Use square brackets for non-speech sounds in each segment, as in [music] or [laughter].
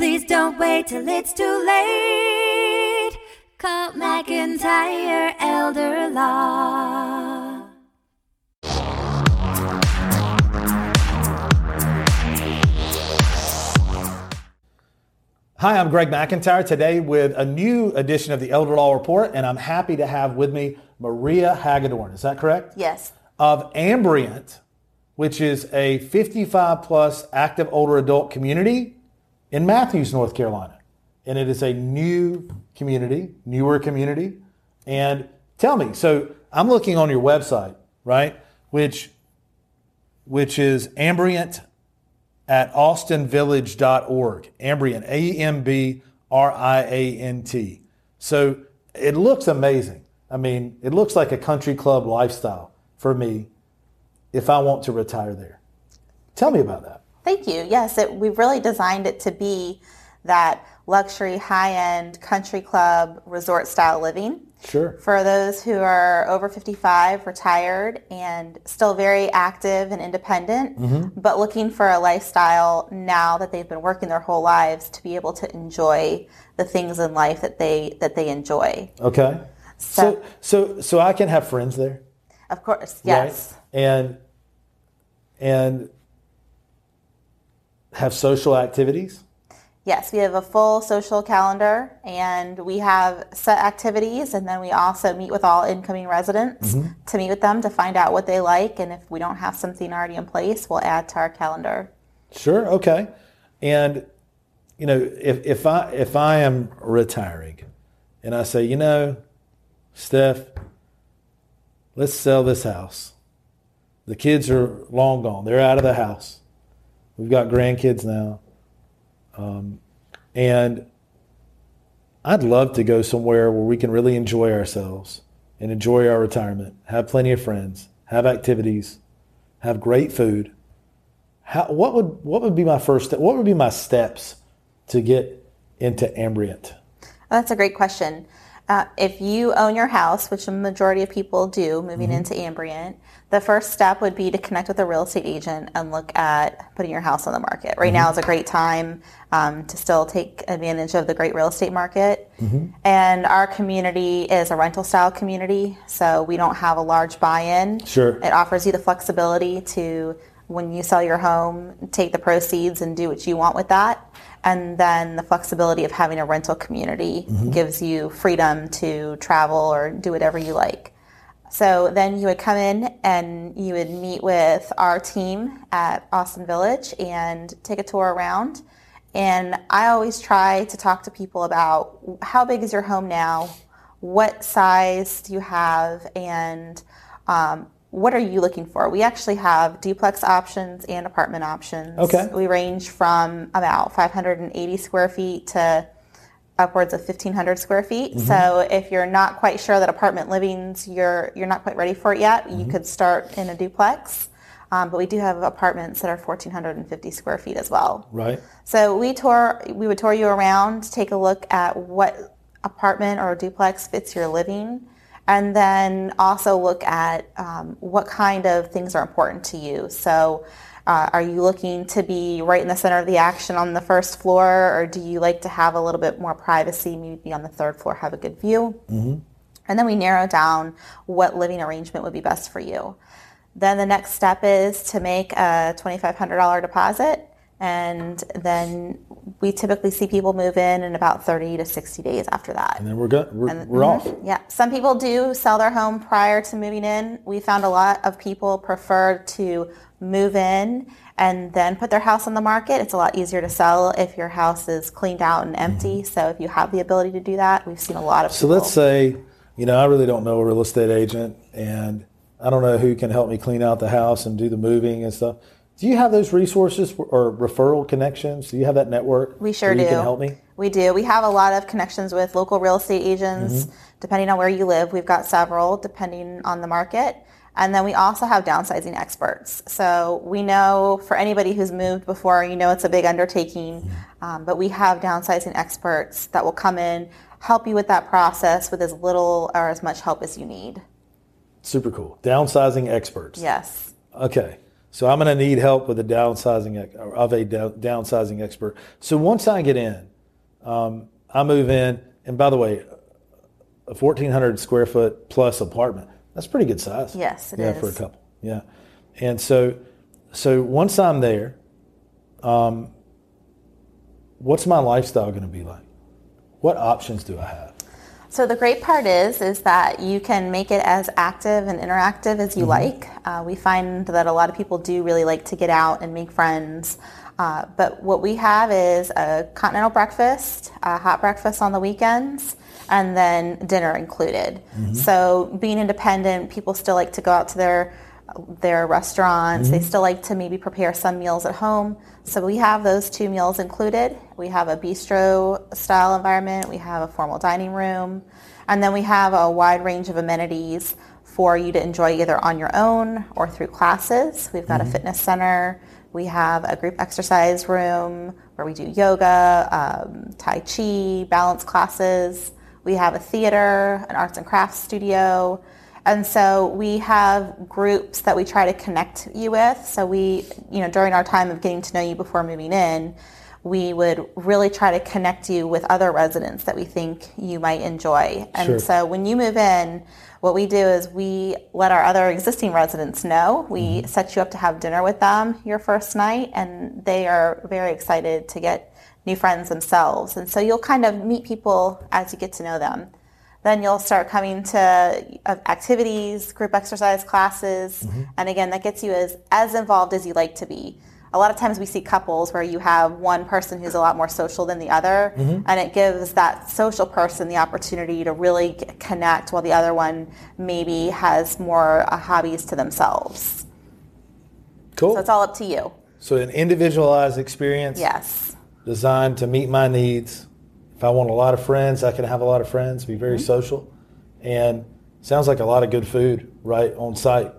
Please don't wait till it's too late. Call McIntyre Elder Law. Hi, I'm Greg McIntyre today with a new edition of the Elder Law Report, and I'm happy to have with me Maria Hagedorn. Is that correct? Yes. Of Ambriant, which is a 55 plus active older adult community in Matthews, North Carolina. And it is a new community, newer community. And tell me, so I'm looking on your website, right? Which which is Ambriant at austinvillage.org. Ambriant, A M B R I A N T. So it looks amazing. I mean, it looks like a country club lifestyle for me if I want to retire there. Tell me about that. Thank you. Yes, it, we've really designed it to be that luxury, high-end country club resort style living. Sure. For those who are over 55, retired, and still very active and independent, mm-hmm. but looking for a lifestyle now that they've been working their whole lives to be able to enjoy the things in life that they that they enjoy. Okay. So so so I can have friends there. Of course, yes. Right? And and have social activities. Yes, we have a full social calendar and we have set activities and then we also meet with all incoming residents mm-hmm. to meet with them to find out what they like and if we don't have something already in place, we'll add to our calendar. Sure. Okay. And you know, if if I if I am retiring, and I say, you know, Steph, let's sell this house. The kids are long gone. They're out of the house. We've got grandkids now. Um, and I'd love to go somewhere where we can really enjoy ourselves and enjoy our retirement, have plenty of friends, have activities, have great food. How, what would what would be my first step? What would be my steps to get into Ambriant? That's a great question. Uh, if you own your house, which a majority of people do moving into Ambriant, the first step would be to connect with a real estate agent and look at putting your house on the market. Right now mm-hmm. is a great time um, to still take advantage of the great real estate market. Mm-hmm. And our community is a rental style community, so we don't have a large buy in. Sure. It offers you the flexibility to, when you sell your home, take the proceeds and do what you want with that. And then the flexibility of having a rental community mm-hmm. gives you freedom to travel or do whatever you like. So then you would come in and you would meet with our team at Austin Village and take a tour around. And I always try to talk to people about how big is your home now? What size do you have? And um, what are you looking for? We actually have duplex options and apartment options. Okay. We range from about 580 square feet to upwards of 1500 square feet. So if you're not quite sure that apartment living's you're you're not quite ready for it yet, you could start in a duplex. Um, but we do have apartments that are 1450 square feet as well. Right. So we tour we would tour you around, take a look at what apartment or duplex fits your living, and then also look at um, what kind of things are important to you. So. Uh, are you looking to be right in the center of the action on the first floor, or do you like to have a little bit more privacy, maybe be on the third floor, have a good view? And then we narrow down what living arrangement would be best for you. Then the next step is to make a $2,500 deposit. And then we typically see people move in in about 30 to 60 days after that. And then we're good. We're, we're off. Mm-hmm, yeah, some people do sell their home prior to moving in. We found a lot of people prefer to move in and then put their house on the market. It's a lot easier to sell if your house is cleaned out and empty. Mm-hmm. So if you have the ability to do that, we've seen a lot of So people. let's say, you know, I really don't know a real estate agent, and I don't know who can help me clean out the house and do the moving and stuff. Do you have those resources or referral connections? Do you have that network? We sure do. You can help me. We do. We have a lot of connections with local real estate agents, Mm-hmm. depending on where you live. We've got several, depending on the market. And then we also have downsizing experts. So we know for anybody who's moved before, you know it's a big undertaking, Mm-hmm. um, but we have downsizing experts that will come in, help you with that process with as little or as much help as you need. Super cool. Downsizing experts. Yes. Okay. So I'm going to need help with a downsizing of a downsizing expert. So once I get in, um, I move in, and by the way, a 1,400 square foot plus apartment. That's pretty good size. Yes, it yeah, for a couple. Yeah, and so so once I'm there, um, what's my lifestyle going to be like? What options do I have? So the great part is, is that you can make it as active and interactive as you like. Uh, we find that a lot of people do really like to get out and make friends. Uh, but what we have is a continental breakfast, a hot breakfast on the weekends, and then dinner included. So being independent, people still like to go out to their their restaurants. They still like to maybe prepare some meals at home. So we have those two meals included. We have a bistro style environment. We have a formal dining room. And then we have a wide range of amenities for you to enjoy either on your own or through classes. We've got a fitness center. We have a group exercise room where we do yoga, um, Tai Chi, balance classes. We have a theater, an arts and crafts studio. And so we have groups that we try to connect you with. So we, you know, during our time of getting to know you before moving in, we would really try to connect you with other residents that we think you might enjoy. And Sure. so when you move in, what we do is we let our other existing residents know. We set you up to have dinner with them your first night, and they are very excited to get new friends themselves. And so you'll kind of meet people as you get to know them. Then you'll start coming to uh, activities, group exercise classes, and again, that gets you as, as involved as you like to be. A lot of times we see couples where you have one person who's a lot more social than the other, and it gives that social person the opportunity to really connect while the other one maybe has more uh, hobbies to themselves. Cool. So it's all up to you. So an individualized experience Yes. designed to meet my needs. If I want a lot of friends, I can have a lot of friends, be Mm-hmm. very social. And sounds like a lot of good food right on site.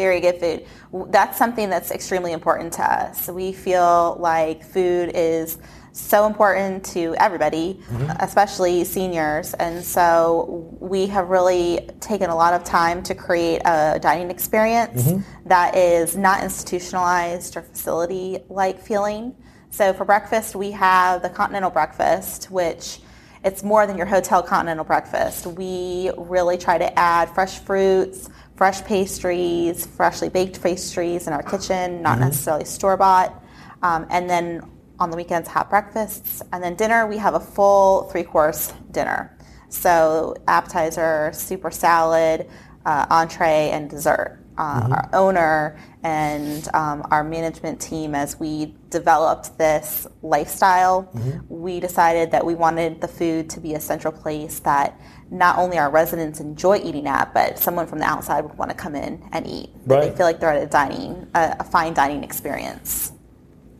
Very good food. That's something that's extremely important to us. We feel like food is so important to everybody, mm-hmm. especially seniors. And so we have really taken a lot of time to create a dining experience mm-hmm. that is not institutionalized or facility like feeling. So for breakfast, we have the continental breakfast, which it's more than your hotel continental breakfast. We really try to add fresh fruits, fresh pastries, freshly baked pastries in our kitchen, not necessarily store bought. Um, and then on the weekends, hot breakfasts. And then dinner, we have a full three course dinner. So appetizer, super salad, uh, entree, and dessert. Uh, Our owner and um, our management team, as we developed this lifestyle, we decided that we wanted the food to be a central place that not only our residents enjoy eating at, but someone from the outside would want to come in and eat. That They feel like they're at a dining, a, a fine dining experience.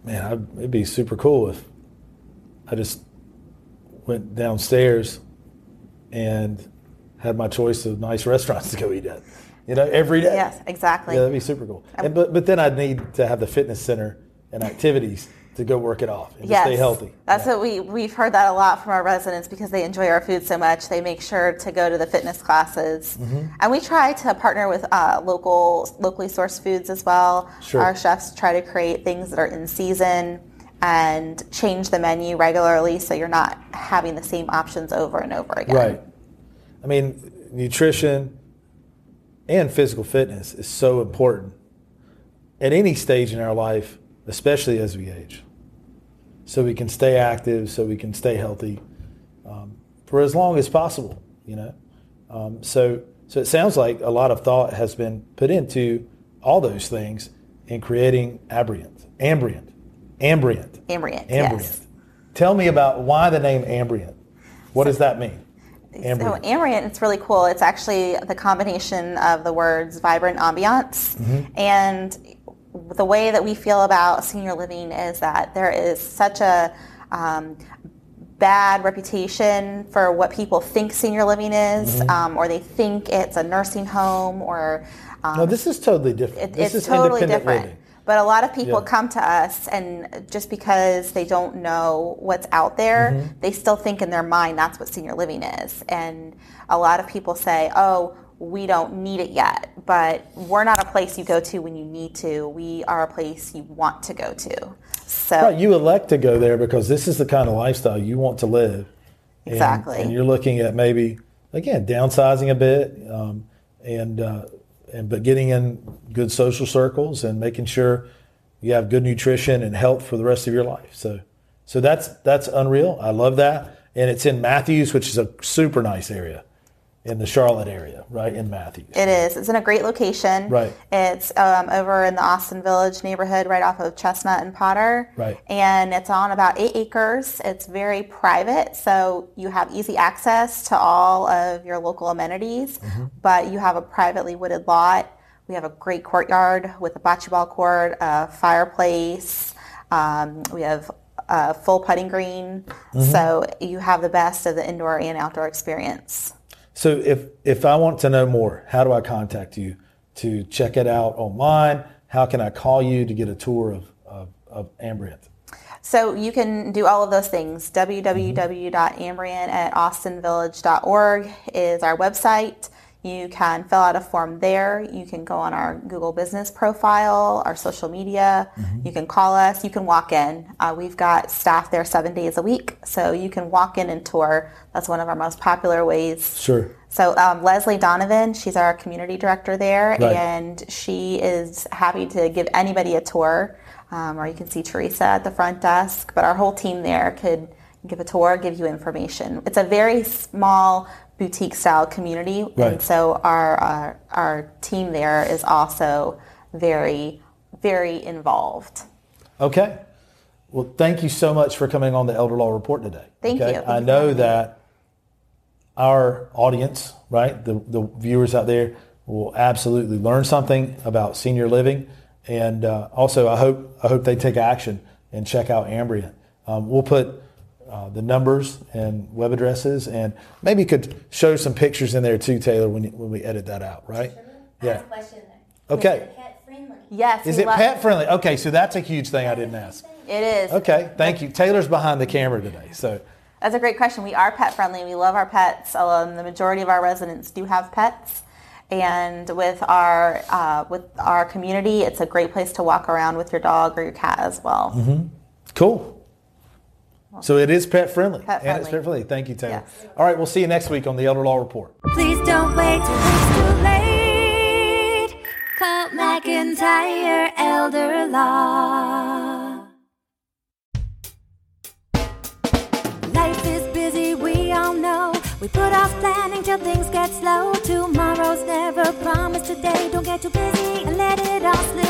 Man, I'd, it'd be super cool if I just went downstairs and had my choice of nice [laughs] restaurants to go eat at. You know, every day. Yes, exactly. Yeah, that'd be super cool. And, but but then I'd need to have the fitness center and activities to go work it off and to stay healthy. That's Yeah. what we we've heard that a lot from our residents because they enjoy our food so much. They make sure to go to the fitness classes, Mm-hmm. and we try to partner with uh, local locally sourced foods as well. Sure. Our chefs try to create things that are in season and change the menu regularly, so you're not having the same options over and over again. Right. I mean, nutrition and physical fitness is so important at any stage in our life, especially as we age. So we can stay active, so we can stay healthy um, for as long as possible, you know. Um, so, so it sounds like a lot of thought has been put into all those things in creating Ambriant. Ambriant. Ambriant. Ambient. Ambriant. Yes. Tell me about why the name Ambriant. What does that mean? So ambient, it's really cool. It's actually the combination of the words vibrant ambiance Mm-hmm. and the way that we feel about senior living is that there is such a um, bad reputation for what people think senior living is, Mm-hmm. um, or they think it's a nursing home, or um, No, this is totally different. it- this it's is totally independent different. living. But a lot of people Yeah. come to us, and just because they don't know what's out there, Mm-hmm. they still think in their mind that's what senior living is. And a lot of people say, "Oh, we don't need it yet, but we're not a place you go to when you need to. We are a place you want to go to. So Right, you elect to go there because this is the kind of lifestyle you want to live. And- Exactly. And, you're looking at maybe again downsizing a bit, um, and uh, and but getting in good social circles and making sure you have good nutrition and health for the rest of your life. So so that's that's unreal. I love that, and it's in Matthews, which is a super nice area in the Charlotte area, right in Matthews. It is. It's in a great location. Right. It's um, over in the Austin Village neighborhood, right off of Chestnut and Potter. Right. And it's on about eight acres. It's very private, so you have easy access to all of your local amenities, Mm-hmm. but you have a privately wooded lot. We have a great courtyard with a bocce ball court, a fireplace. Um, we have a full putting green. Mm-hmm. So you have the best of the indoor and outdoor experience. So if if I want to know more, how do I contact you to check it out online? How can I call you to get a tour of, of, of Ambriant? So you can do all of those things. Mm-hmm. www.ambrian at austinvillage.org is our website. You can fill out a form there. You can go on our Google business profile, our social media. You can call us. You can walk in. Uh, we've got staff there seven days a week. So you can walk in and tour. That's one of our most popular ways Sure. so um, Leslie Donovan, she's our community director there, Right. and she is happy to give anybody a tour. Um, or you can see Teresa at the front desk, but our whole team there could give a tour, give you information. It's a very small boutique style community, Right. and so our, our our team there is also very very involved. Okay. Well, thank you so much for coming on the Elder Law Report today. Thank okay? you. I know that our audience, right, the, the viewers out there, will absolutely learn something about senior living, and uh, also I hope I hope they take action and check out Ambriant. Um, we'll put uh, the numbers and web addresses, and maybe you could show some pictures in there too, Taylor, when you, when we edit that out, right? I Yeah. have a question. Okay. Is it pet friendly? Yes, Is it love- pet friendly? Okay, so that's a huge thing I didn't ask. It is. Okay, thank you. Taylor's behind the camera today, so That's a great question. We are pet friendly. We love our pets. Um, the majority of our residents do have pets, and with our uh, with our community, it's a great place to walk around with your dog or your cat as well. Mm-hmm. cool. So it is pet friendly, Pet and it's pet friendly. Thank you, Taylor. Yes. All right, we'll see you next week on the Elder Law Report. Please don't wait till it's too late. Call McIntyre Elder Law. Life is busy, we all know. We put off planning till things get slow. Tomorrow's never promised today. Don't get too busy and let it all slip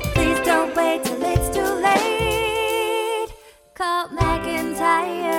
I